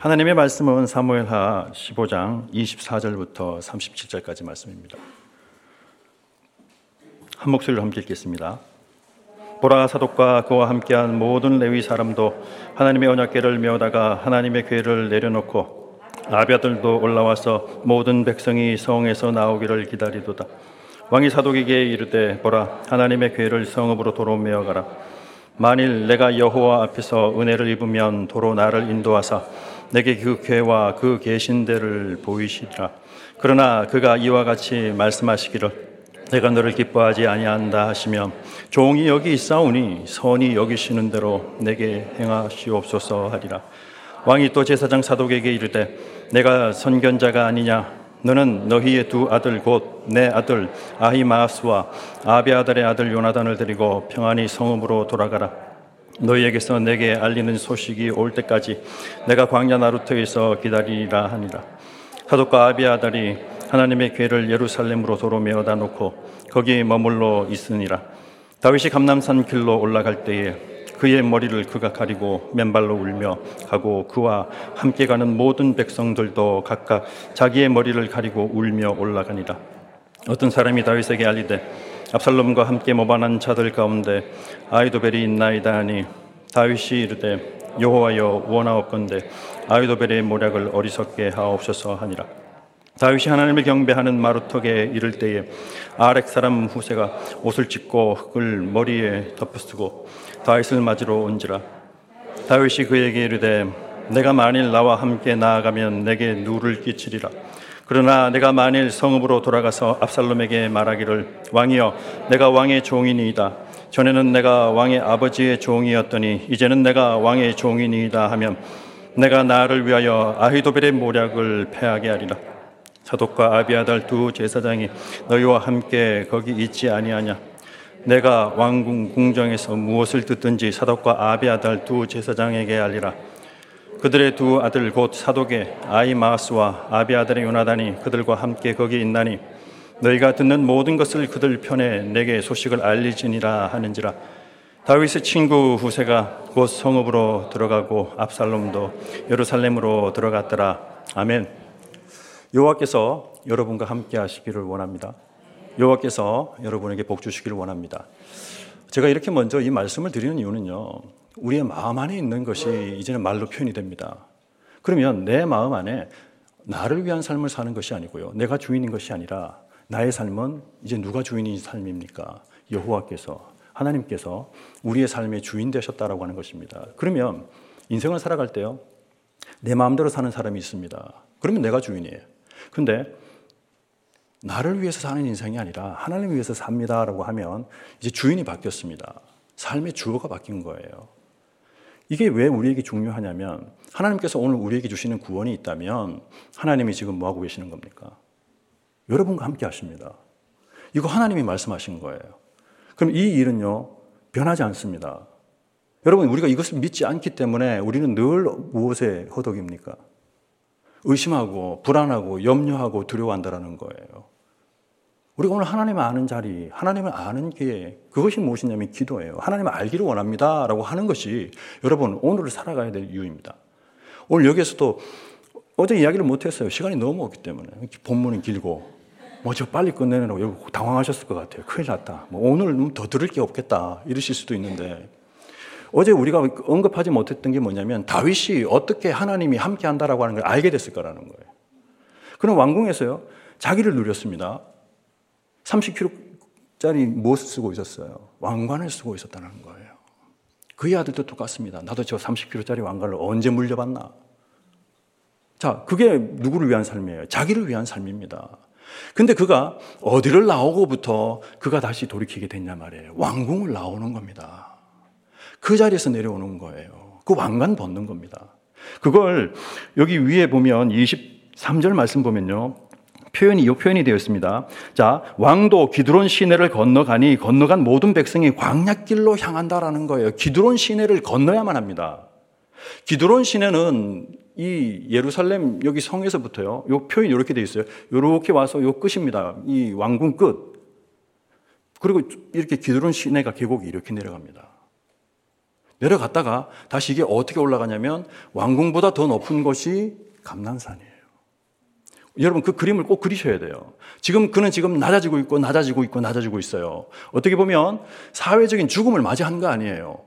하나님의 말씀은 사무엘하 15장 24절부터 37절까지 말씀입니다. 한 목소리로 함께 읽겠습니다. 보라 사독과 그와 함께한 모든 레위 사람도 하나님의 언약궤를 메다가 하나님의 궤를 내려놓고 아비아들도 올라와서 모든 백성이 성에서 나오기를 기다리도다. 왕이 사독에게 이르되 보라 하나님의 궤를 성읍으로 도로 메어 가라. 만일 내가 여호와 앞에서 은혜를 입으면 도로 나를 인도하사 내게 그 궤와 그 계신 데를 보이시리라. 그러나 그가 이와 같이 말씀하시기를 내가 너를 기뻐하지 아니한다 하시며 종이 여기 있사오니 선이 여기시는 대로 내게 행하시옵소서 하리라. 왕이 또 제사장 사독에게 이르되 내가 선견자가 아니냐 너는 너희의 두 아들 곧 내 아들 아히마스와 아비 아들의 아들 요나단을 데리고 평안히 성읍으로 돌아가라. 너희에게서 내게 알리는 소식이 올 때까지 내가 광야 나루터에서 기다리라 하니라. 사독과 아비아들이 하나님의 궤를 예루살렘으로 도로 메어다 놓고 거기 머물러 있으니라. 다윗이 감남산 길로 올라갈 때에 그의 머리를 그가 가리고 맨발로 울며 가고 그와 함께 가는 모든 백성들도 각각 자기의 머리를 가리고 울며 올라가니라. 어떤 사람이 다윗에게 알리되 압살롬과 함께 모반한 자들 가운데 아이도벨이 있나이다 하니 다윗이 이르되 여호와여 원하옵건대 아이도벨의 모략을 어리석게 하옵소서 하니라. 다윗이 하나님을 경배하는 마루턱에 이를 때에 아렉 사람 후세가 옷을 찢고 흙을 머리에 덮어쓰고 다윗을 맞으러 온지라 다윗이 그에게 이르되 내가 만일 나와 함께 나아가면 내게 누를 끼치리라 그러나 내가 만일 성읍으로 돌아가서 압살롬에게 말하기를 왕이여 내가 왕의 종이니이다. 전에는 내가 왕의 아버지의 종이었더니 이제는 내가 왕의 종이니이다 하면 내가 나를 위하여 아히도벨의 모략을 패하게 하리라. 사독과 아비아달 두 제사장이 너희와 함께 거기 있지 아니하냐? 내가 왕궁 궁정에서 무엇을 듣든지 사독과 아비아달 두 제사장에게 알리라 그들의 두 아들 곧 사독의 아이마스와 아비아달의 요나단이 그들과 함께 거기 있나니 너희가 듣는 모든 것을 그들 편에 내게 소식을 알리지니라 하는지라 다윗의 친구 후세가 곧 성읍으로 들어가고 압살롬도 예루살렘으로 들어갔더라 아멘. 여호와께서 여러분과 함께 하시기를 원합니다. 여호와께서 여러분에게 복 주시기를 원합니다. 제가 이렇게 먼저 이 말씀을 드리는 이유는요. 우리의 마음 안에 있는 것이 이제는 말로 표현이 됩니다. 그러면 내 마음 안에 나를 위한 삶을 사는 것이 아니고요. 내가 주인인 것이 아니라 나의 삶은 이제 누가 주인인 삶입니까? 여호와께서 하나님께서 우리의 삶의 주인 되셨다라고 하는 것입니다. 그러면 인생을 살아갈 때요. 내 마음대로 사는 사람이 있습니다. 그러면 내가 주인이에요. 근데 나를 위해서 사는 인생이 아니라 하나님을 위해서 삽니다라고 하면 이제 주인이 바뀌었습니다. 삶의 주어가 바뀐 거예요. 이게 왜 우리에게 중요하냐면 하나님께서 오늘 우리에게 주시는 구원이 있다면 하나님이 지금 뭐 하고 계시는 겁니까? 여러분과 함께 하십니다. 이거 하나님이 말씀하신 거예요. 그럼 이 일은요, 변하지 않습니다. 여러분, 우리가 이것을 믿지 않기 때문에 우리는 늘 무엇에 허덕입니까? 의심하고 불안하고 염려하고 두려워한다라는 거예요. 우리가 오늘 하나님을 아는 자리, 하나님을 아는 게 그것이 무엇이냐면 기도예요. 하나님을 알기를 원합니다. 라고 하는 것이 여러분 오늘을 살아가야 될 이유입니다. 오늘 여기에서도 어제 이야기를 못했어요. 시간이 너무 없기 때문에. 본문은 길고. 뭐 저 빨리 끝내느라고 당황하셨을 것 같아요. 큰일 났다. 뭐 오늘 더 들을 게 없겠다. 이러실 수도 있는데 어제 우리가 언급하지 못했던 게 뭐냐면 다윗이 어떻게 하나님이 함께 한다라고 하는 걸 알게 됐을 거라는 거예요. 그럼 왕궁에서요, 자기를 누렸습니다. 30kg짜리 무엇을 쓰고 있었어요? 왕관을 쓰고 있었다는 거예요. 그의 아들도 똑같습니다. 나도 저 30kg짜리 왕관을 언제 물려봤나? 자, 그게 누구를 위한 삶이에요? 자기를 위한 삶입니다. 근데 그가 어디를 나오고부터 그가 다시 돌이키게 됐냐 말이에요. 왕궁을 나오는 겁니다. 그 자리에서 내려오는 거예요. 그 왕관 벗는 겁니다. 그걸 여기 위에 보면 23절 말씀 보면요. 표현이, 이 표현이 되어 있습니다. 자, 왕도 기드론 시내를 건너가니 건너간 모든 백성이 광약길로 향한다라는 거예요. 기드론 시내를 건너야만 합니다. 기드론 시내는 이 예루살렘 여기 성에서부터요. 요 표현이 이렇게 되어 있어요. 이렇게 와서 요 끝입니다. 이 왕궁 끝. 그리고 이렇게 기드론 시내가 계곡이 이렇게 내려갑니다. 내려갔다가 다시 이게 어떻게 올라가냐면 왕궁보다 더 높은 곳이 감난산이에요. 여러분 그 그림을 꼭 그리셔야 돼요. 지금 그는 지금 낮아지고 있고 낮아지고 있고 낮아지고 있어요. 어떻게 보면 사회적인 죽음을 맞이한 거 아니에요.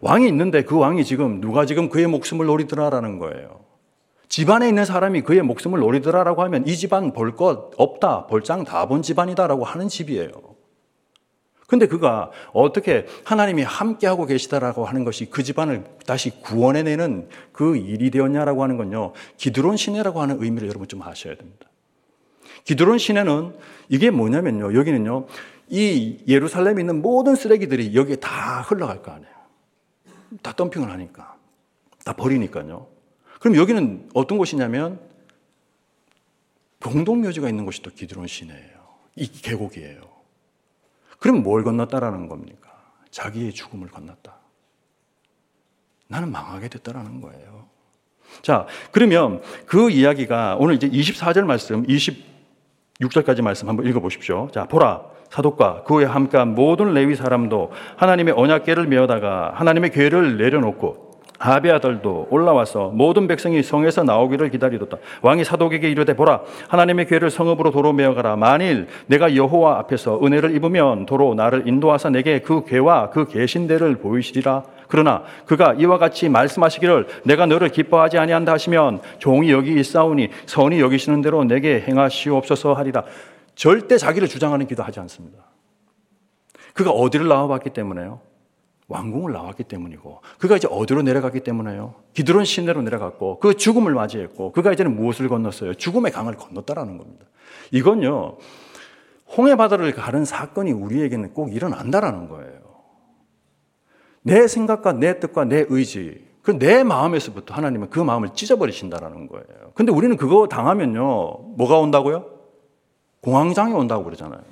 왕이 있는데 그 왕이 지금 누가 지금 그의 목숨을 노리더라라는 거예요. 집안에 있는 사람이 그의 목숨을 노리더라라고 하면 이 집안 볼 것 없다, 볼장 다 본 집안이다라고 하는 집이에요. 근데 그가 어떻게 하나님이 함께하고 계시다라고 하는 것이 그 집안을 다시 구원해내는 그 일이 되었냐라고 하는 건요. 기드론 시내라고 하는 의미를 여러분 좀 아셔야 됩니다. 기드론 시내는 이게 뭐냐면요. 여기는요. 이 예루살렘에 있는 모든 쓰레기들이 여기에 다 흘러갈 거 아니에요. 다 덤핑을 하니까. 다 버리니까요. 그럼 여기는 어떤 곳이냐면 공동묘지가 있는 곳이 또 기드론 시내예요. 이 계곡이에요. 그럼 뭘 건넜다라는 겁니까? 자기의 죽음을 건넜다. 나는 망하게 됐다라는 거예요. 자, 그러면 그 이야기가 오늘 이제 24절 말씀, 26절까지 말씀 한번 읽어 보십시오. 자, 보라. 사독과 그에 함께한 모든 레위 사람도 하나님의 언약궤를 메어다가 하나님의 궤를 내려놓고 아비 아들도 올라와서 모든 백성이 성에서 나오기를 기다리도다. 왕이 사독에게 이르되 보라 하나님의 궤를 성읍으로 도로 메어 가라. 만일 내가 여호와 앞에서 은혜를 입으면 도로 나를 인도하사 내게 그 궤와 그 계신대를 보이시리라. 그러나 그가 이와 같이 말씀하시기를 내가 너를 기뻐하지 아니한다 하시면 종이 여기 있사오니 선이 여기시는 대로 내게 행하시옵소서 하리라. 절대 자기를 주장하는 기도 하지 않습니다. 그가 어디를 나와봤기 때문에요? 왕궁을 나왔기 때문이고 그가 이제 어디로 내려갔기 때문에요. 기드론 시내로 내려갔고 그 죽음을 맞이했고 그가 이제는 무엇을 건넜어요? 죽음의 강을 건넜다라는 겁니다. 이건요. 홍해 바다를 가른 사건이 우리에게는 꼭 일어난다라는 거예요. 내 생각과 내 뜻과 내 의지, 그 내 마음에서부터 하나님은 그 마음을 찢어버리신다라는 거예요. 근데 우리는 그거 당하면요. 뭐가 온다고요? 공황장애 온다고 그러잖아요.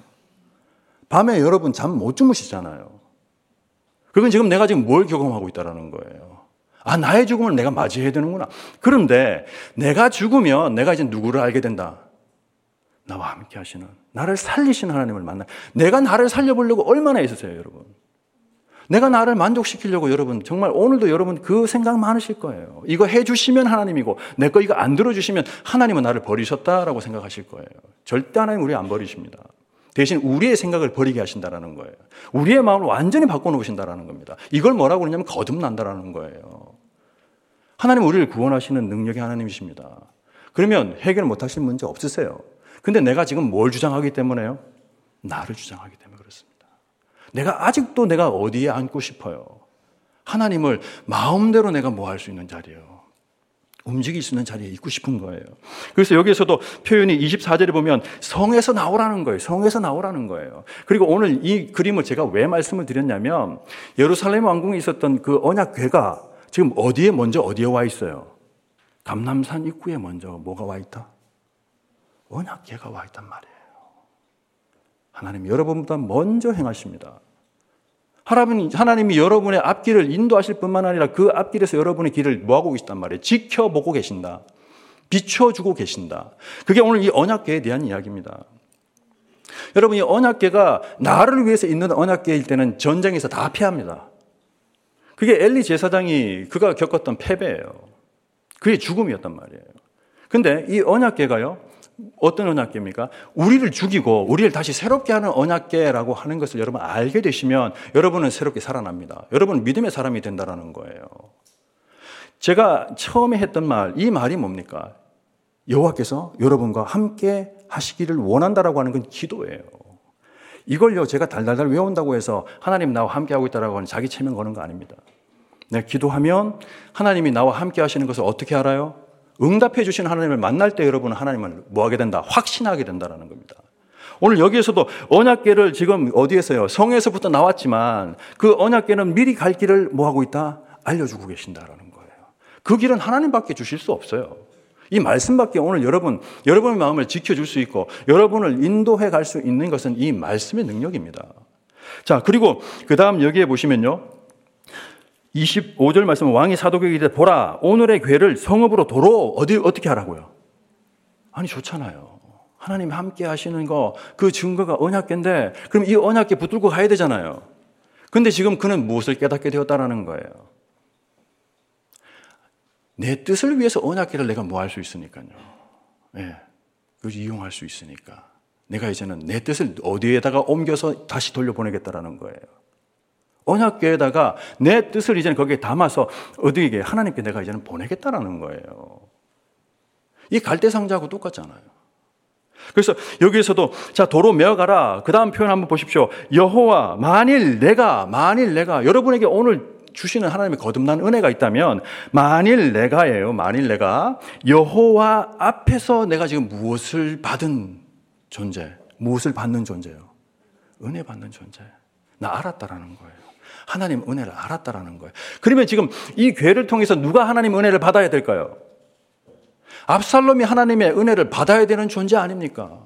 밤에 여러분 잠 못 주무시잖아요. 그건 지금 내가 지금 뭘 경험하고 있다라는 거예요. 아, 나의 죽음을 내가 맞이해야 되는구나. 그런데 내가 죽으면 내가 이제 누구를 알게 된다. 나와 함께 하시는, 나를 살리시는 하나님을 만나. 내가 나를 살려보려고 얼마나 있었어요, 여러분. 내가 나를 만족시키려고 여러분, 정말 오늘도 여러분 그 생각 많으실 거예요. 이거 해주시면 하나님이고, 내 거 이거 안 들어주시면 하나님은 나를 버리셨다라고 생각하실 거예요. 절대 하나님 우리 안 버리십니다. 대신 우리의 생각을 버리게 하신다라는 거예요. 우리의 마음을 완전히 바꿔놓으신다라는 겁니다. 이걸 뭐라고 그러냐면 거듭난다라는 거예요. 하나님 우리를 구원하시는 능력의 하나님이십니다. 그러면 해결 못하실 문제 없으세요. 근데 내가 지금 뭘 주장하기 때문에요? 나를 주장하기 때문에 그렇습니다. 내가 아직도 내가 어디에 앉고 싶어요? 하나님을 마음대로 내가 뭐 할 수 있는 자리예요. 움직일 수 있는 자리에 있고 싶은 거예요. 그래서 여기에서도 표현이 24절에 보면 성에서 나오라는 거예요. 성에서 나오라는 거예요. 그리고 오늘 이 그림을 제가 왜 말씀을 드렸냐면 예루살렘 왕궁에 있었던 그 언약궤가 지금 어디에 먼저 어디에 와 있어요? 감남산 입구에 먼저 뭐가 와 있다? 언약궤가 와 있단 말이에요. 하나님 여러분보다 먼저 행하십니다. 하나님, 하나님이 여러분의 앞길을 인도하실 뿐만 아니라 그 앞길에서 여러분의 길을 뭐하고 계시단 말이에요? 지켜보고 계신다. 비춰주고 계신다. 그게 오늘 이 언약계에 대한 이야기입니다. 여러분, 이 언약계가 나를 위해서 있는 언약계일 때는 전쟁에서 다 패합니다. 그게 엘리 제사장이 그가 겪었던 패배예요. 그게 죽음이었단 말이에요. 근데 이 언약계가요, 어떤 언약계입니까? 우리를 죽이고 우리를 다시 새롭게 하는 언약계라고 하는 것을 여러분 알게 되시면 여러분은 새롭게 살아납니다. 여러분 믿음의 사람이 된다라는 거예요. 제가 처음에 했던 말, 이 말이 뭡니까? 여호와께서 여러분과 함께 하시기를 원한다라고 하는 건 기도예요. 이걸요 제가 달달달 외운다고 해서 하나님 나와 함께 하고 있다라고 하는 자기 체면 거는 거 아닙니다. 내가 기도하면 하나님이 나와 함께 하시는 것을 어떻게 알아요? 응답해 주신 하나님을 만날 때 여러분은 하나님을 뭐 하게 된다? 확신하게 된다라는 겁니다. 오늘 여기에서도 언약계를 지금 어디에서요? 성에서부터 나왔지만 그 언약계는 미리 갈 길을 뭐 하고 있다? 알려주고 계신다라는 거예요. 그 길은 하나님밖에 주실 수 없어요. 이 말씀밖에 오늘 여러분, 여러분의 마음을 지켜줄 수 있고 여러분을 인도해 갈 수 있는 것은 이 말씀의 능력입니다. 자, 그리고 그 다음 여기에 보시면요. 25절 말씀 왕이 사도에게 이르 보라 오늘의 괴를 성읍으로 도로 어디 어떻게 하라고요? 아니 좋잖아요. 하나님 함께 하시는 거 그 증거가 언약궤인데 그럼 이 언약궤 붙들고 가야 되잖아요. 근데 지금 그는 무엇을 깨닫게 되었다라는 거예요? 내 뜻을 위해서 언약계를 내가 뭐 할 수 있으니까요. 예. 네. 그걸 이용할 수 있으니까. 내가 이제는 내 뜻을 어디에다가 옮겨서 다시 돌려보내겠다라는 거예요. 언약궤에다가 내 뜻을 이제는 거기에 담아서 어디에게 하나님께 내가 이제는 보내겠다라는 거예요. 이 갈대 상자하고 똑같잖아요. 그래서 여기에서도 자 도로 메어가라. 그 다음 표현 한번 보십시오. 여호와 만일 내가 만일 내가 여러분에게 오늘 주시는 하나님의 거듭난 은혜가 있다면 만일 내가예요. 만일 내가 여호와 앞에서 내가 지금 무엇을 받은 존재, 무엇을 받는 존재요? 은혜 받는 존재. 나 알았다라는 거예요. 하나님 은혜를 알았다라는 거예요. 그러면 지금 이 괴를 통해서 누가 하나님 은혜를 받아야 될까요? 압살롬이 하나님의 은혜를 받아야 되는 존재 아닙니까?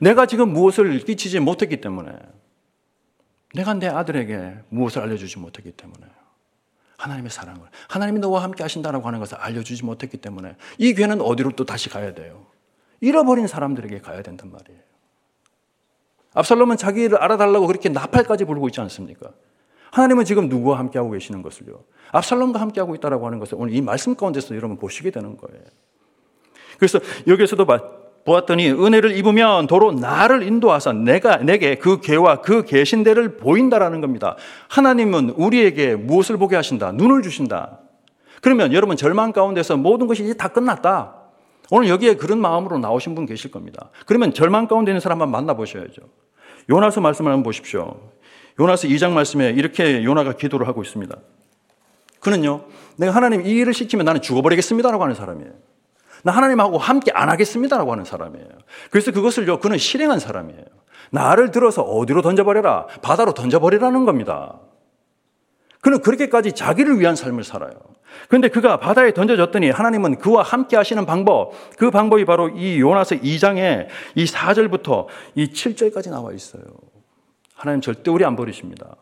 내가 지금 무엇을 끼치지 못했기 때문에 내가 내 아들에게 무엇을 알려주지 못했기 때문에 하나님의 사랑을 하나님이 너와 함께 하신다라고 하는 것을 알려주지 못했기 때문에 이 괴는 어디로 또 다시 가야 돼요? 잃어버린 사람들에게 가야 된단 말이에요. 압살롬은 자기를 알아달라고 그렇게 나팔까지 불고 있지 않습니까? 하나님은 지금 누구와 함께하고 계시는 것을요? 압살롬과 함께하고 있다라고 하는 것을 오늘 이 말씀 가운데서 여러분 보시게 되는 거예요. 그래서 여기에서도 보았더니 은혜를 입으면 도로 나를 인도하사 내가 내게 그 계와 그 계신대를 보인다라는 겁니다. 하나님은 우리에게 무엇을 보게 하신다? 눈을 주신다. 그러면 여러분 절망 가운데서 모든 것이 이제 다 끝났다. 오늘 여기에 그런 마음으로 나오신 분 계실 겁니다. 그러면 절망 가운데 있는 사람 한번 만나보셔야죠. 요나서 말씀을 한번 보십시오. 요나서 2장 말씀에 이렇게 요나가 기도를 하고 있습니다. 그는요, 내가 하나님 이 일을 시키면 나는 죽어버리겠습니다라고 하는 사람이에요. 나 하나님하고 함께 안 하겠습니다라고 하는 사람이에요. 그래서 그것을요, 그는 실행한 사람이에요. 나를 들어서 어디로 던져버려라? 바다로 던져버리라는 겁니다. 그는 그렇게까지 자기를 위한 삶을 살아요. 그런데 그가 바다에 던져졌더니 하나님은 그와 함께 하시는 방법, 그 방법이 바로 이 요나서 2장에 이 4절부터 이 7절까지 나와 있어요. 하나님 절대 우리 안 버리십니다.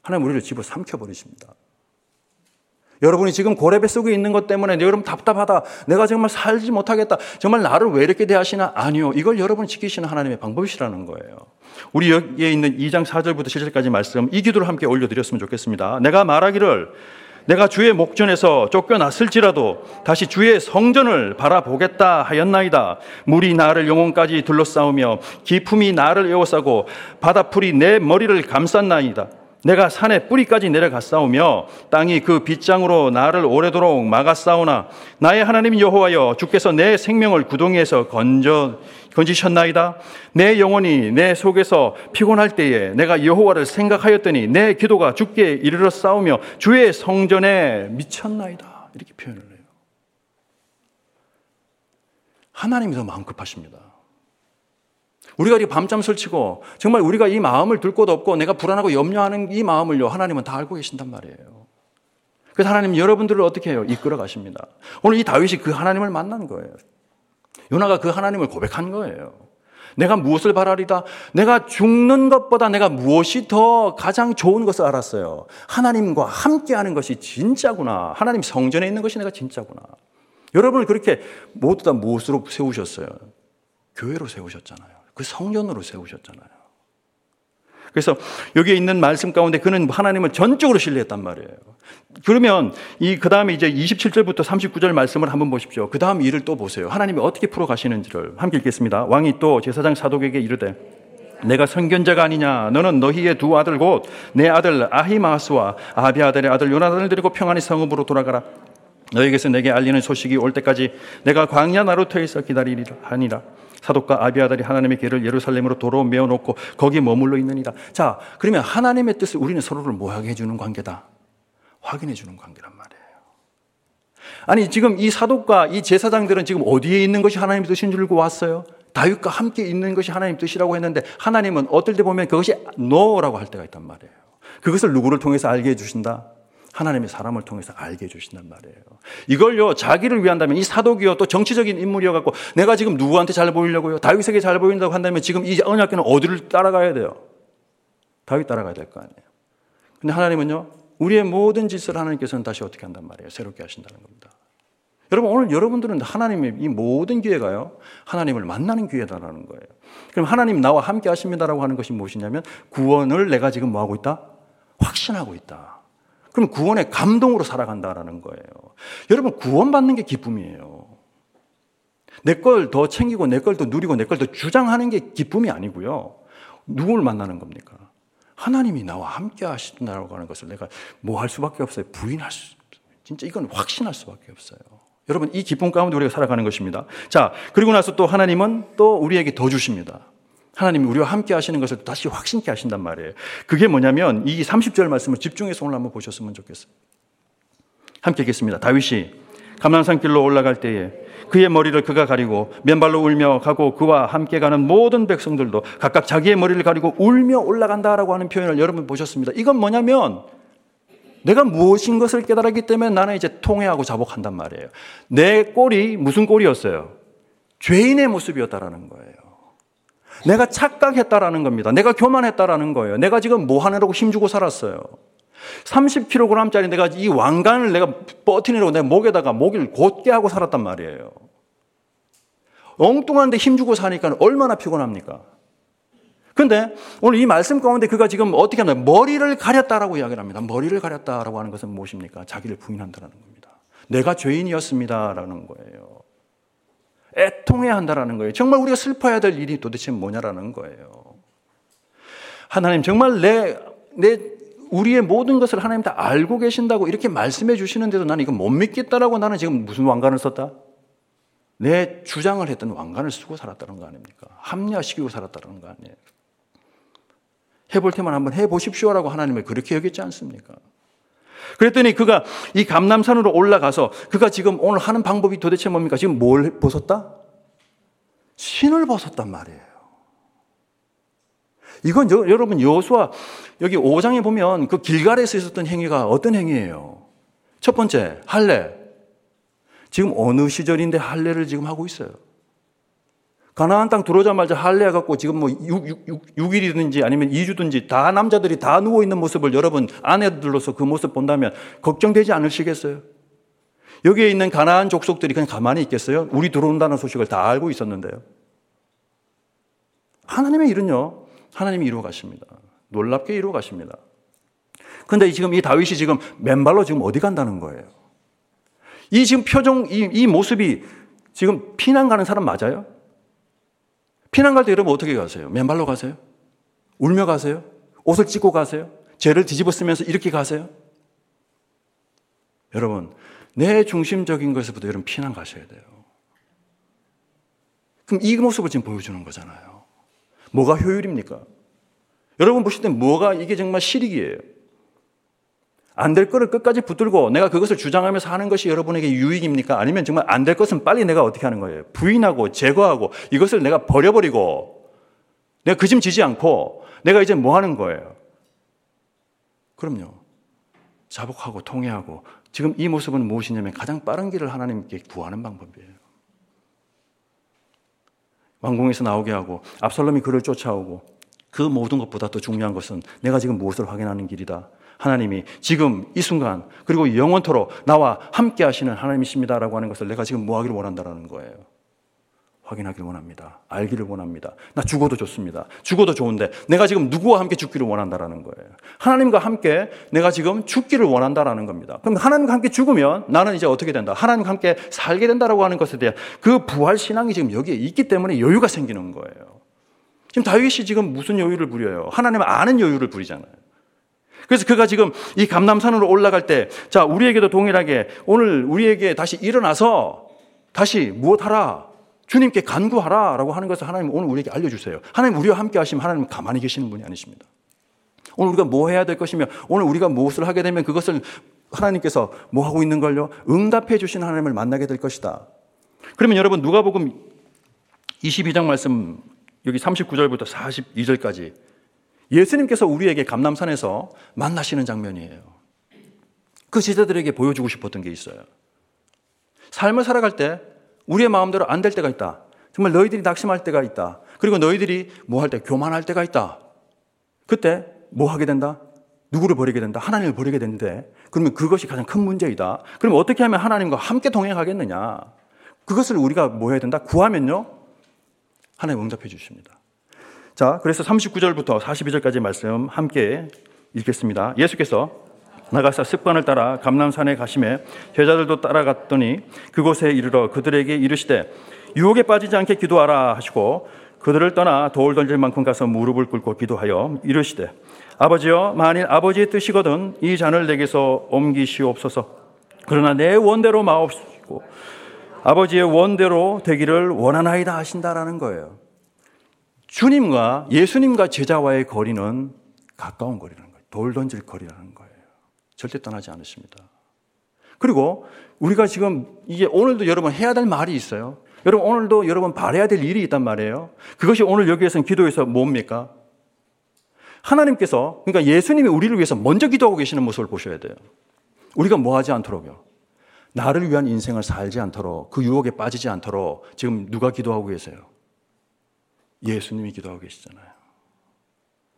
하나님 우리를 집어 삼켜 버리십니다. 여러분이 지금 고레배 속에 있는 것 때문에 여러분 답답하다. 내가 정말 살지 못하겠다. 정말 나를 왜 이렇게 대하시나? 아니요. 이걸 여러분 지키시는 하나님의 방법이시라는 거예요. 우리 여기에 있는 2장 4절부터 7절까지 말씀 이 기도를 함께 올려드렸으면 좋겠습니다. 내가 말하기를 내가 주의 목전에서 쫓겨났을지라도 다시 주의 성전을 바라보겠다 하였나이다. 물이 나를 영혼까지 둘러싸우며 기품이 나를 에워싸고 바다풀이 내 머리를 감쌌나이다. 내가 산의 뿌리까지 내려갔사오며 땅이 그 빗장으로 나를 오래도록 막았사오나 나의 하나님 여호와여 주께서 내 생명을 구덩이에서 건져 건지셨나이다. 내 영혼이 내 속에서 피곤할 때에 내가 여호와를 생각하였더니 내 기도가 주께 이르러 싸우며 주의 성전에 미쳤나이다. 이렇게 표현을 해요. 하나님이 더 마음 급하십니다. 우리가 이 밤잠 설치고 정말 우리가 이 마음을 들곳 없고 내가 불안하고 염려하는 이 마음을요 하나님은 다 알고 계신단 말이에요. 그래서 하나님 여러분들을 어떻게 해요? 이끌어 가십니다. 오늘 이 다윗이 그 하나님을 만난 거예요. 요나가 그 하나님을 고백한 거예요. 내가 무엇을 바라리다? 내가 죽는 것보다 내가 무엇이 더 가장 좋은 것을 알았어요. 하나님과 함께하는 것이 진짜구나. 하나님 성전에 있는 것이 내가 진짜구나. 여러분을 그렇게 모두 다 무엇으로 세우셨어요? 교회로 세우셨잖아요. 그 성전으로 세우셨잖아요. 그래서 여기에 있는 말씀 가운데 그는 하나님을 전적으로 신뢰했단 말이에요. 그러면 이 그 다음에 이제 27절부터 39절 말씀을 한번 보십시오. 그 다음 일을 또 보세요. 하나님이 어떻게 풀어 가시는지를 함께 읽겠습니다. 왕이 또 제사장 사독에게 이르되 내가 선견자가 아니냐 너는 너희의 두 아들 곧 내 아들 아히마스와 아비아들의 아들 요나단을 데리고 평안히 성읍으로 돌아가라. 너에게서 내게 알리는 소식이 올 때까지 내가 광야 나루터에서 기다리리라 하니라. 사독과 아비아달이 하나님의 길을 예루살렘으로 도로 메어놓고 거기 머물러 있느니라. 자, 그러면 하나님의 뜻을 우리는 서로를 뭐하게 해주는 관계다? 확인해 주는 관계란 말이에요. 아니, 지금 이 사독과 이 제사장들은 지금 어디에 있는 것이 하나님의 뜻인 줄 알고 왔어요? 다윗과 함께 있는 것이 하나님 뜻이라고 했는데 하나님은 어떨 때 보면 그것이 no라고 할 때가 있단 말이에요. 그것을 누구를 통해서 알게 해주신다? 하나님의 사람을 통해서 알게 해주신단 말이에요. 이걸요, 자기를 위한다면 이 사독이요, 또 정치적인 인물이어갖고 내가 지금 누구한테 잘 보이려고요? 다윗에게 잘 보인다고 한다면 지금 이 언약계는 어디를 따라가야 돼요? 다윗 따라가야 될 거 아니에요. 근데 하나님은요, 우리의 모든 짓을 하나님께서는 다시 어떻게 한단 말이에요? 새롭게 하신다는 겁니다. 여러분 오늘 여러분들은 하나님의 이 모든 기회가요. 하나님을 만나는 기회다라는 거예요. 그럼 하나님 나와 함께 하십니다라고 하는 것이 무엇이냐면 구원을 내가 지금 뭐 하고 있다? 확신하고 있다. 그럼 구원의 감동으로 살아간다라는 거예요. 여러분 구원받는 게 기쁨이에요. 내 걸 더 챙기고 내 걸 더 누리고 내 걸 더 주장하는 게 기쁨이 아니고요. 누굴 만나는 겁니까? 하나님이 나와 함께 하신다고 하는 것을 내가 뭐 할 수밖에 없어요. 부인할 수, 진짜 이건 확신할 수밖에 없어요. 여러분, 이 기쁨 가운데 우리가 살아가는 것입니다. 자, 그리고 나서 또 하나님은 또 우리에게 더 주십니다. 하나님이 우리와 함께 하시는 것을 다시 확신케 하신단 말이에요. 그게 뭐냐면 이 30절 말씀을 집중해서 오늘 한번 보셨으면 좋겠어요. 함께 읽겠습니다. 다윗이 감난산 길로 올라갈 때에 그의 머리를 그가 가리고 맨발로 울며 가고 그와 함께 가는 모든 백성들도 각각 자기의 머리를 가리고 울며 올라간다라고 하는 표현을 여러분 보셨습니다. 이건 뭐냐면 내가 무엇인 것을 깨달았기 때문에 나는 이제 통회하고 자복한단 말이에요. 내 꼴이 무슨 꼴이었어요? 죄인의 모습이었다라는 거예요. 내가 착각했다라는 겁니다. 내가 교만했다라는 거예요. 내가 지금 뭐 하느라고 힘주고 살았어요. 30kg짜리 내가 이 왕관을 내가 버티느라고 내 목에다가 목을 곧게 하고 살았단 말이에요. 엉뚱한데 힘주고 사니까 얼마나 피곤합니까? 근데 오늘 이 말씀 가운데 그가 지금 어떻게 하냐 머리를 가렸다라고 이야기를 합니다. 머리를 가렸다라고 하는 것은 무엇입니까? 자기를 부인한다라는 겁니다. 내가 죄인이었습니다라는 거예요. 애통해야 한다라는 거예요. 정말 우리가 슬퍼해야 될 일이 도대체 뭐냐라는 거예요. 하나님 정말 내, 내, 우리의 모든 것을 하나님 다 알고 계신다고 이렇게 말씀해 주시는데도 나는 이거 못 믿겠다라고 나는 지금 무슨 왕관을 썼다? 내 주장을 했던 왕관을 쓰고 살았다는 거 아닙니까? 합리화시키고 살았다는 거 아니에요. 해볼 테만 한번 해보십시오라고 하나님을 그렇게 여겼지 않습니까? 그랬더니 그가 이 감남산으로 올라가서 그가 지금 오늘 하는 방법이 도대체 뭡니까? 지금 뭘 벗었다? 신을 벗었단 말이에요. 이건 여, 여러분 여수와 여기 5장에 보면 그 길갈에서 있었던 행위가 어떤 행위예요? 첫 번째 할례. 지금 어느 시절인데 할례를 지금 하고 있어요. 가나안 땅 들어오자마자 할례 갖고 지금 뭐 6, 6, 6, 일이든지 아니면 2주든지 다 남자들이 다 누워 있는 모습을 여러분 아내들로서 그 모습 본다면 걱정되지 않으시겠어요? 여기에 있는 가나안 족속들이 그냥 가만히 있겠어요? 우리 들어온다는 소식을 다 알고 있었는데요. 하나님의 일은요, 하나님이 이루어 가십니다. 놀랍게 이루어 가십니다. 근데 지금 이 다윗이 지금 맨발로 지금 어디 간다는 거예요? 이 지금 표정, 이, 이 모습이 지금 피난 가는 사람 맞아요? 피난 갈 때 여러분 어떻게 가세요? 맨발로 가세요? 울며 가세요? 옷을 찢고 가세요? 죄를 뒤집어 쓰면서 이렇게 가세요? 여러분, 내 중심적인 것에부터 여러분 피난 가셔야 돼요. 그럼 이 모습을 지금 보여주는 거잖아요. 뭐가 효율입니까? 여러분 보실 때 뭐가 이게 정말 실익이에요. 안 될 거를 끝까지 붙들고 내가 그것을 주장하면서 하는 것이 여러분에게 유익입니까? 아니면 정말 안 될 것은 빨리 내가 어떻게 하는 거예요? 부인하고 제거하고 이것을 내가 버려버리고 내가 그 짐 지지 않고 내가 이제 뭐 하는 거예요? 그럼요. 자복하고 통회하고 지금 이 모습은 무엇이냐면 가장 빠른 길을 하나님께 구하는 방법이에요. 왕궁에서 나오게 하고 압살롬이 그를 쫓아오고 그 모든 것보다 더 중요한 것은 내가 지금 무엇을 확인하는 길이다. 하나님이 지금 이 순간 그리고 영원토록 나와 함께 하시는 하나님이십니다라고 하는 것을 내가 지금 뭐 하기를 원한다라는 거예요. 확인하기를 원합니다. 알기를 원합니다. 나 죽어도 좋습니다. 죽어도 좋은데 내가 지금 누구와 함께 죽기를 원한다라는 거예요. 하나님과 함께 내가 지금 죽기를 원한다라는 겁니다. 그럼 하나님과 함께 죽으면 나는 이제 어떻게 된다? 하나님과 함께 살게 된다라고 하는 것에 대한 그 부활 신앙이 지금 여기에 있기 때문에 여유가 생기는 거예요. 지금 다윗이 지금 무슨 여유를 부려요? 하나님을 아는 여유를 부리잖아요. 그래서 그가 지금 이 감남산으로 올라갈 때, 자, 우리에게도 동일하게 오늘 우리에게 다시 일어나서 다시 무엇하라? 주님께 간구하라. 라고 하는 것을 하나님 오늘 우리에게 알려주세요. 하나님 우리와 함께 하시면 하나님 가만히 계시는 분이 아니십니다. 오늘 우리가 뭐 해야 될 것이며 오늘 우리가 무엇을 하게 되면 그것을 하나님께서 뭐 하고 있는 걸요? 응답해 주신 하나님을 만나게 될 것이다. 그러면 여러분 누가복음 22장 말씀 여기 39절부터 42절까지 예수님께서 우리에게 감남산에서 만나시는 장면이에요. 그 제자들에게 보여주고 싶었던 게 있어요. 삶을 살아갈 때 우리의 마음대로 안 될 때가 있다. 정말 너희들이 낙심할 때가 있다. 그리고 너희들이 뭐 할 때 교만할 때가 있다. 그때 뭐 하게 된다? 누구를 버리게 된다? 하나님을 버리게 되는데 그러면 그것이 가장 큰 문제이다. 그럼 어떻게 하면 하나님과 함께 동행하겠느냐? 그것을 우리가 뭐 해야 된다? 구하면요. 하나님 응답해 주십니다. 자, 그래서 39절부터 42절까지 말씀 함께 읽겠습니다. 예수께서 나가사 습관을 따라 감남산에 가심에 제자들도 따라갔더니 그곳에 이르러 그들에게 이르시되 유혹에 빠지지 않게 기도하라 하시고 그들을 떠나 돌 던질 만큼 가서 무릎을 꿇고 기도하여 이르시되 아버지여 만일 아버지의 뜻이거든 이 잔을 내게서 옮기시옵소서 그러나 내 원대로 마옵시고 아버지의 원대로 되기를 원하나이다 하신다라는 거예요. 주님과 예수님과 제자와의 거리는 가까운 거리라는 거예요. 돌 던질 거리라는 거예요. 절대 떠나지 않으십니다. 그리고 우리가 지금 이게 오늘도 여러분 해야 될 말이 있어요. 여러분 오늘도 여러분 바래야 될 일이 있단 말이에요. 그것이 오늘 여기에서는 기도에서 뭡니까? 하나님께서 그러니까 예수님이 우리를 위해서 먼저 기도하고 계시는 모습을 보셔야 돼요. 우리가 뭐 하지 않도록요. 나를 위한 인생을 살지 않도록 그 유혹에 빠지지 않도록 지금 누가 기도하고 계세요? 예수님이 기도하고 계시잖아요.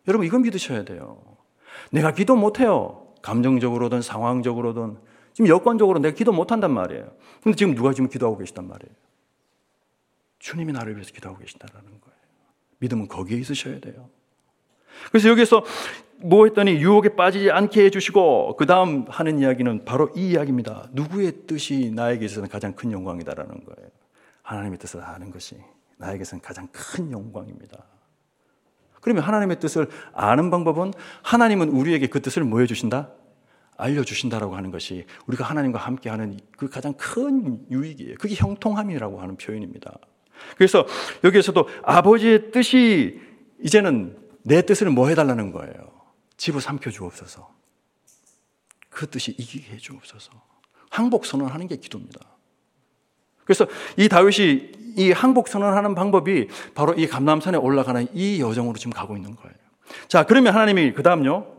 여러분, 이건 믿으셔야 돼요. 내가 기도 못해요. 감정적으로든 상황적으로든. 지금 여건적으로 내가 기도 못한단 말이에요. 근데 지금 누가 지금 기도하고 계시단 말이에요. 주님이 나를 위해서 기도하고 계신다는 거예요. 믿음은 거기에 있으셔야 돼요. 그래서 여기서 뭐 했더니 유혹에 빠지지 않게 해주시고 그 다음 하는 이야기는 바로 이 이야기입니다. 누구의 뜻이 나에게 있어서는 가장 큰 영광이다라는 거예요. 하나님의 뜻을 아는 것이 나에게서는 가장 큰 영광입니다. 그러면 하나님의 뜻을 아는 방법은 하나님은 우리에게 그 뜻을 뭐 해 주신다? 알려 주신다라고 하는 것이 우리가 하나님과 함께 하는 그 가장 큰 유익이에요. 그게 형통함이라고 하는 표현입니다. 그래서 여기에서도 아버지의 뜻이 이제는 내 뜻을 뭐 해달라는 거예요. 집어 삼켜 주옵소서. 그 뜻이 이기게 해 주옵소서. 항복 선언하는 게 기도입니다. 그래서 이 다윗이 이 항복 선언하는 방법이 바로 이 감남산에 올라가는 이 여정으로 지금 가고 있는 거예요. 자, 그러면 하나님이 그 다음요.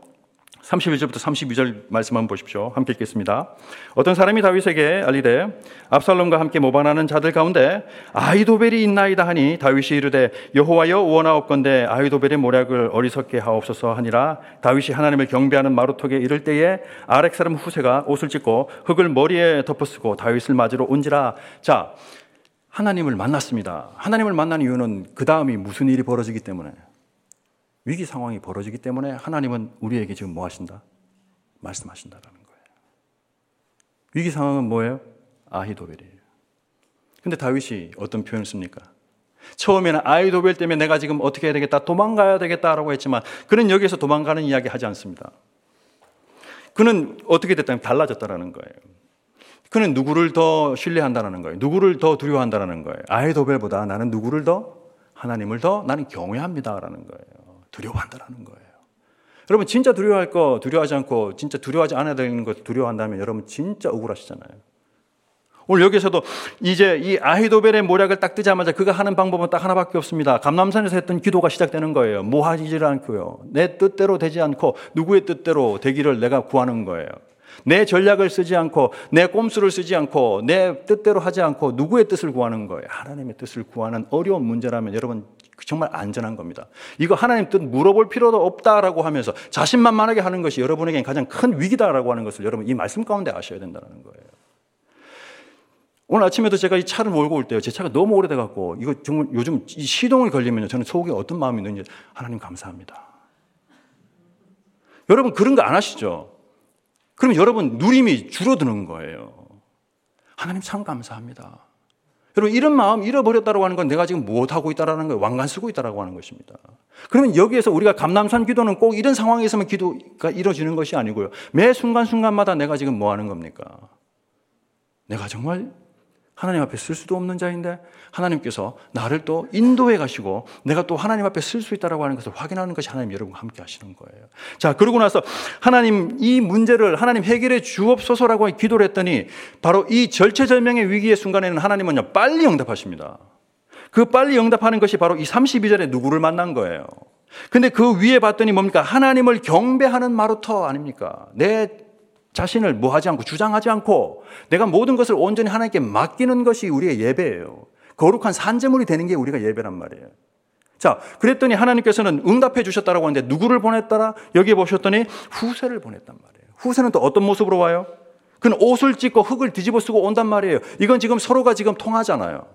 31절부터 32절 말씀 한번 보십시오. 함께 읽겠습니다. 어떤 사람이 다윗에게 알리되 압살롬과 함께 모반하는 자들 가운데 아이도벨이 있나이다 하니 다윗이 이르되 여호와여 원하옵건대 아이도벨의 모략을 어리석게 하옵소서 하니라 다윗이 하나님을 경배하는 마루턱에 이를 때에 아렉 사람 후세가 옷을 찢고 흙을 머리에 덮어쓰고 다윗을 맞으러 온지라 자 하나님을 만났습니다. 하나님을 만난 이유는 그 다음이 무슨 일이 벌어지기 때문에 위기 상황이 벌어지기 때문에 하나님은 우리에게 지금 뭐 하신다? 말씀하신다라는 거예요. 위기 상황은 뭐예요? 아히도벨이에요. 근데 다윗이 어떤 표현을 씁니까? 처음에는 아이도벨 때문에 내가 지금 어떻게 해야 되겠다, 도망가야 되겠다라고 했지만 그는 여기서 도망가는 이야기 하지 않습니다. 그는 어떻게 됐다면 달라졌다라는 거예요. 그는 누구를 더 신뢰한다는 거예요. 누구를 더 두려워한다는 거예요. 아이도벨보다 나는 누구를 더 하나님을 더 나는 경외합니다라는 거예요. 두려워한다는 거예요. 여러분 진짜 두려워할 거 두려워하지 않고 진짜 두려워하지 않아야 되는 거 두려워한다면 여러분 진짜 억울하시잖아요. 오늘 여기서도 이제 이 아히도벨의 모략을 딱 뜨자마자 그가 하는 방법은 딱 하나밖에 없습니다. 감남산에서 했던 기도가 시작되는 거예요. 모하지를 않고요. 내 뜻대로 되지 않고 누구의 뜻대로 되기를 내가 구하는 거예요. 내 전략을 쓰지 않고 내 꼼수를 쓰지 않고 내 뜻대로 하지 않고 누구의 뜻을 구하는 거예요. 하나님의 뜻을 구하는 어려운 문제라면 여러분 정말 안전한 겁니다. 이거 하나님 뜻 물어볼 필요도 없다라고 하면서 자신만만하게 하는 것이 여러분에게 가장 큰 위기다라고 하는 것을 여러분 이 말씀 가운데 아셔야 된다는 거예요. 오늘 아침에도 제가 이 차를 몰고 올 때요. 제 차가 너무 오래돼 갖고 이거 정말 요즘 이 시동을 걸리면요. 저는 속에 어떤 마음이 있는지 하나님 감사합니다. 여러분 그런 거 안 하시죠? 그럼 여러분 누림이 줄어드는 거예요. 하나님 참 감사합니다. 여러분 이런 마음 잃어버렸다고 하는 건 내가 지금 무엇하고 있다라는 거예요. 왕관 쓰고 있다라고 하는 것입니다. 그러면 여기에서 우리가 감남산 기도는 꼭 이런 상황에서만 기도가 이루어지는 것이 아니고요. 매 순간순간마다 내가 지금 뭐 하는 겁니까? 내가 정말 하나님 앞에 쓸 수도 없는 자인데 하나님께서 나를 또 인도해 가시고 내가 또 하나님 앞에 쓸 수 있다라고 하는 것을 확인하는 것이 하나님 여러분과 함께 하시는 거예요. 자, 그러고 나서 하나님 이 문제를 하나님 해결해 주옵소서라고 기도를 했더니 바로 이 절체절명의 위기의 순간에는 하나님은요, 빨리 응답하십니다. 그 빨리 응답하는 것이 바로 이 32절에 누구를 만난 거예요. 근데 그 위에 봤더니 뭡니까? 하나님을 경배하는 마루터 아닙니까? 내 자신을 뭐 하지 않고 주장하지 않고 내가 모든 것을 온전히 하나님께 맡기는 것이 우리의 예배예요. 거룩한 산재물이 되는 게 우리가 예배란 말이에요. 자, 그랬더니 하나님께서는 응답해 주셨다라고 하는데 누구를 보냈더라? 여기에 보셨더니 후세를 보냈단 말이에요. 후세는 또 어떤 모습으로 와요? 그는 옷을 찢고 흙을 뒤집어 쓰고 온단 말이에요. 이건 지금 서로가 지금 통하잖아요.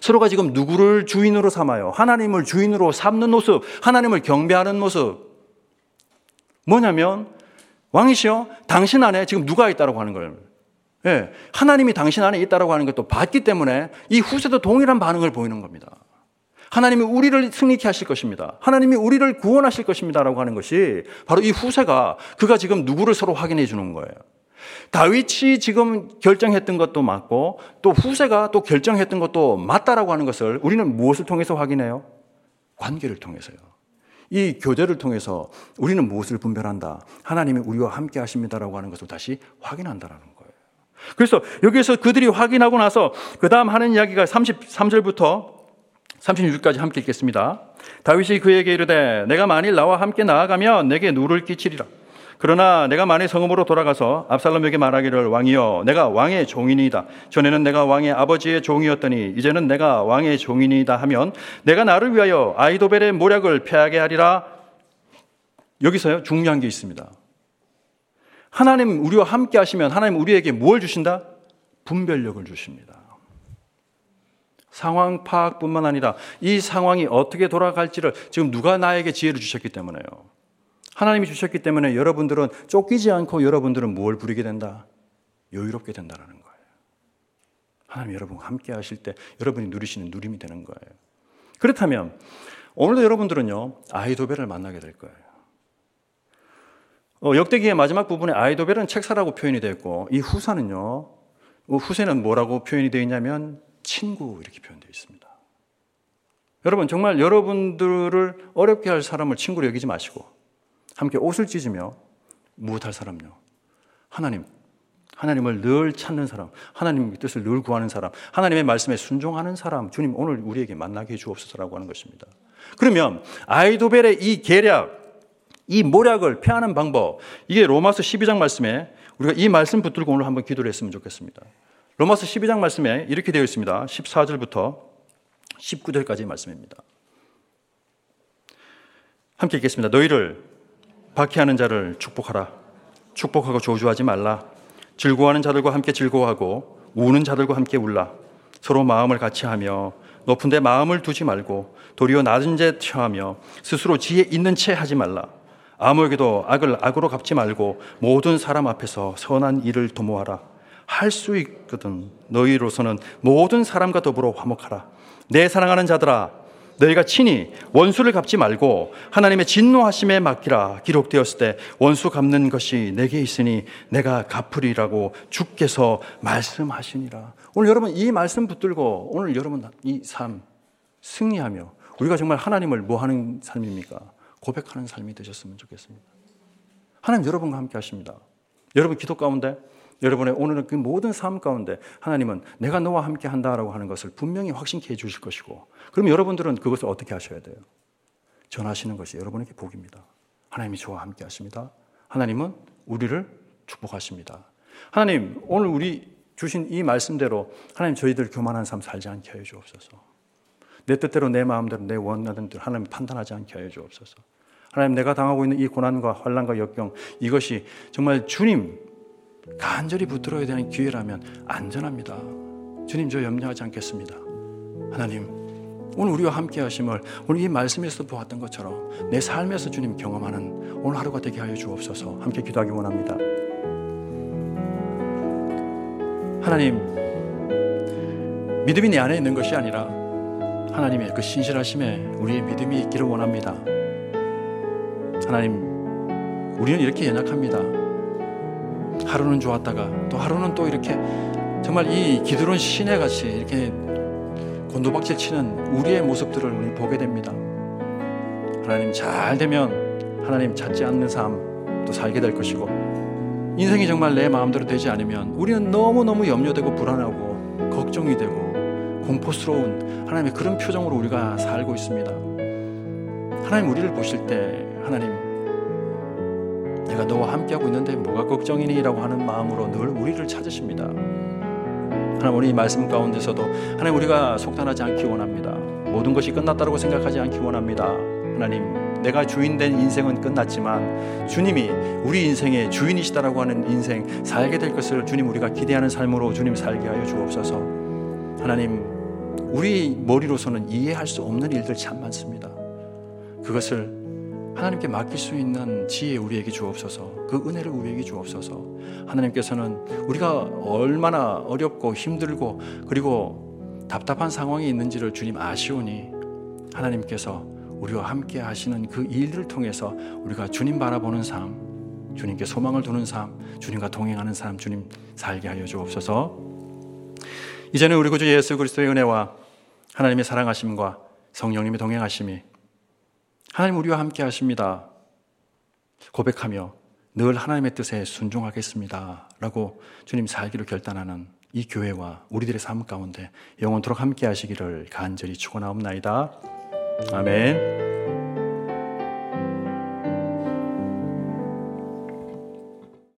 서로가 지금 누구를 주인으로 삼아요? 하나님을 주인으로 삼는 모습, 하나님을 경배하는 모습. 뭐냐면, 왕이시여, 당신 안에 지금 누가 있다고 하는 거예요. 예, 하나님이 당신 안에 있다고 하는 것도 봤기 때문에 이 후세도 동일한 반응을 보이는 겁니다. 하나님이 우리를 승리케 하실 것입니다. 하나님이 우리를 구원하실 것입니다라고 하는 것이 바로 이 후세가 그가 지금 누구를 서로 확인해 주는 거예요. 다윗이 지금 결정했던 것도 맞고 또 후세가 또 결정했던 것도 맞다라고 하는 것을 우리는 무엇을 통해서 확인해요? 관계를 통해서요. 이 교제를 통해서 우리는 무엇을 분별한다? 하나님이 우리와 함께 하십니다라고 하는 것을 다시 확인한다라는 거예요. 그래서 여기에서 그들이 확인하고 나서 그 다음 하는 이야기가 33절부터 36절까지 함께 읽겠습니다. 다윗이 그에게 이르되 내가 만일 나와 함께 나아가면 내게 누를 끼치리라. 그러나 내가 만일 성읍으로 돌아가서 압살롬에게 말하기를 왕이여 내가 왕의 종이니이다. 전에는 내가 왕의 아버지의 종이었더니 이제는 내가 왕의 종이니이다 하면 내가 나를 위하여 아이도벨의 모략을 패하게 하리라. 여기서요 중요한 게 있습니다. 하나님 우리와 함께 하시면 하나님 우리에게 뭘 주신다? 분별력을 주십니다. 상황 파악뿐만 아니라 이 상황이 어떻게 돌아갈지를 지금 누가 나에게 지혜를 주셨기 때문에요. 하나님이 주셨기 때문에 여러분들은 쫓기지 않고 여러분들은 무엇을 부리게 된다? 여유롭게 된다는 거예요. 하나님 여러분 함께 하실 때 여러분이 누리시는 누림이 되는 거예요. 그렇다면 오늘도 여러분들은요 아이도벨을 만나게 될 거예요. 어, 역대기의 마지막 부분에 아이도벨은 책사라고 표현이 되어 있고 이 후사는요 후세는 뭐라고 표현이 되어 있냐면 친구 이렇게 표현되어 있습니다. 여러분 정말 여러분들을 어렵게 할 사람을 친구로 여기지 마시고 함께 옷을 찢으며 무엇할 사람요? 하나님. 하나님을 늘 찾는 사람, 하나님의 뜻을 늘 구하는 사람, 하나님의 말씀에 순종하는 사람, 주님 오늘 우리에게 만나게 해 주옵소서라고 하는 것입니다. 그러면 아이도벨의 이 계략, 이 모략을 피하는 방법, 이게 로마서 12장 말씀에 우리가 이 말씀 붙들고 오늘 한번 기도를 했으면 좋겠습니다. 로마서 12장 말씀에 이렇게 되어 있습니다. 14절부터 19절까지의 말씀입니다. 함께 읽겠습니다. 너희를 박해하는 자를 축복하라. 축복하고 조주하지 말라. 즐거워하는 자들과 함께 즐거워하고 우는 자들과 함께 울라. 서로 마음을 같이 하며 높은 데 마음을 두지 말고 도리어 낮은 데 처하며 스스로 지혜 있는 채 하지 말라. 아무에게도 악을 악으로 갚지 말고 모든 사람 앞에서 선한 일을 도모하라. 할 수 있거든. 너희로서는 모든 사람과 더불어 화목하라. 내 사랑하는 자들아 너희가 친히 원수를 갚지 말고 하나님의 진노하심에 맡기라 기록되었을 때 원수 갚는 것이 내게 있으니 내가 갚으리라고 주께서 말씀하시니라. 오늘 여러분 이 말씀 붙들고 오늘 여러분 이 삶 승리하며 우리가 정말 하나님을 뭐 하는 삶입니까? 고백하는 삶이 되셨으면 좋겠습니다. 하나님 여러분과 함께 하십니다. 여러분 기도 가운데 여러분의 오늘은 그 모든 삶 가운데 하나님은 내가 너와 함께 한다라고 하는 것을 분명히 확신케 해 주실 것이고 그럼 여러분들은 그것을 어떻게 하셔야 돼요? 전하시는 것이 여러분에게 복입니다. 하나님이 저와 함께 하십니다. 하나님은 우리를 축복하십니다. 하나님, 오늘 우리 주신 이 말씀대로 하나님 저희들 교만한 삶 살지 않게 하여 주옵소서. 내 뜻대로 내 마음대로 내 원하는 대로 하나님 판단하지 않게 하여 주옵소서. 하나님 내가 당하고 있는 이 고난과 환란과 역경 이것이 정말 주님 간절히 붙들어야 되는 기회라면 안전합니다. 주님 저 염려하지 않겠습니다. 하나님 오늘 우리와 함께 하심을 오늘 이 말씀에서 보았던 것처럼 내 삶에서 주님 경험하는 오늘 하루가 되게 하여 주옵소서 함께 기도하기 원합니다. 하나님 믿음이 내 안에 있는 것이 아니라 하나님의 그 신실하심에 우리의 믿음이 있기를 원합니다. 하나님 우리는 이렇게 연약합니다. 하루는 좋았다가 또 하루는 또 이렇게 정말 이 기드론 시내 같이 이렇게 곤도박질 치는 우리의 모습들을 우리 보게 됩니다. 하나님 잘 되면 하나님 찾지 않는 삶 또 살게 될 것이고 인생이 정말 내 마음대로 되지 않으면 우리는 너무너무 염려되고 불안하고 걱정이 되고 공포스러운 하나님의 그런 표정으로 우리가 살고 있습니다. 하나님 우리를 보실 때 하나님 내가 너와 함께하고 있는데 뭐가 걱정이니? 라고 하는 마음으로 늘 우리를 찾으십니다. 하나님 우리 말씀 가운데서도 하나님 우리가 속단하지 않기 원합니다. 모든 것이 끝났다고 생각하지 않기 원합니다. 하나님 내가 주인된 인생은 끝났지만 주님이 우리 인생의 주인이시다라고 하는 인생 살게 될 것을 주님 우리가 기대하는 삶으로 주님 살게 하여 주옵소서. 하나님 우리 머리로서는 이해할 수 없는 일들 참 많습니다. 그것을 하나님께 맡길 수 있는 지혜 우리에게 주옵소서. 그 은혜를 우리에게 주옵소서. 하나님께서는 우리가 얼마나 어렵고 힘들고 그리고 답답한 상황에 있는지를 주님 아시오니 하나님께서 우리와 함께 하시는 그 일들을 통해서 우리가 주님 바라보는 삶, 주님께 소망을 두는 삶, 주님과 동행하는 삶, 주님 살게 하여 주옵소서. 이제는 우리 구주 예수 그리스도의 은혜와 하나님의 사랑하심과 성령님의 동행하심이 하나님 우리와 함께 하십니다. 고백하며 늘 하나님의 뜻에 순종하겠습니다. 라고 주님 살기로 결단하는 이 교회와 우리들의 삶 가운데 영원토록 함께 하시기를 간절히 축원하옵나이다. 아멘.